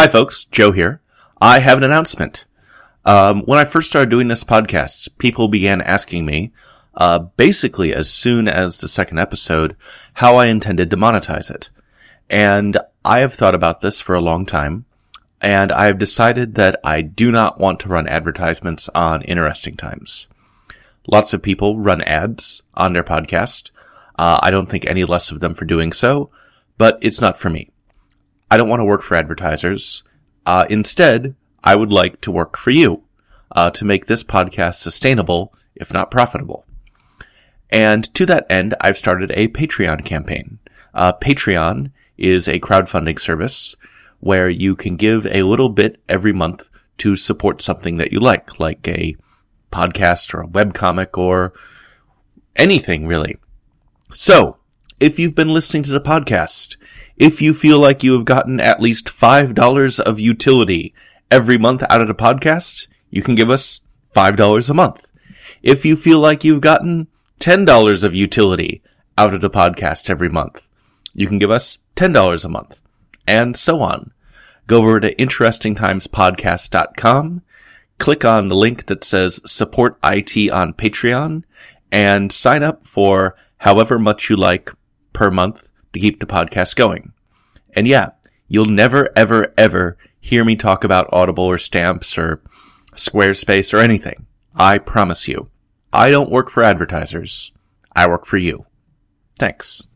Hi, folks. Joe here. I have an announcement. Um, when I first started doing this podcast, people began asking me, uh, basically as soon as the second episode, how I intended to monetize it. And I have thought about this for a long time, and I have decided that I do not want to run advertisements on interesting times. Lots of people run ads on their podcast. Uh, I don't think any less of them for doing so, but it's not for me. I don't want to work for advertisers. Uh, instead, I would like to work for you uh, to make this podcast sustainable, if not profitable. And to that end, I've started a Patreon campaign. Uh, Patreon is a crowdfunding service where you can give a little bit every month to support something that you like, like a podcast or a webcomic or anything really. So, if you've been listening to the podcast if you feel like you have gotten at least $5 of utility every month out of the podcast, you can give us $5 a month. If you feel like you've gotten $10 of utility out of the podcast every month, you can give us $10 a month. And so on. Go over to interestingtimespodcast.com, click on the link that says support IT on Patreon, and sign up for however much you like per month to keep the podcast going. And yeah, you'll never, ever, ever hear me talk about Audible or stamps or Squarespace or anything. I promise you. I don't work for advertisers. I work for you. Thanks.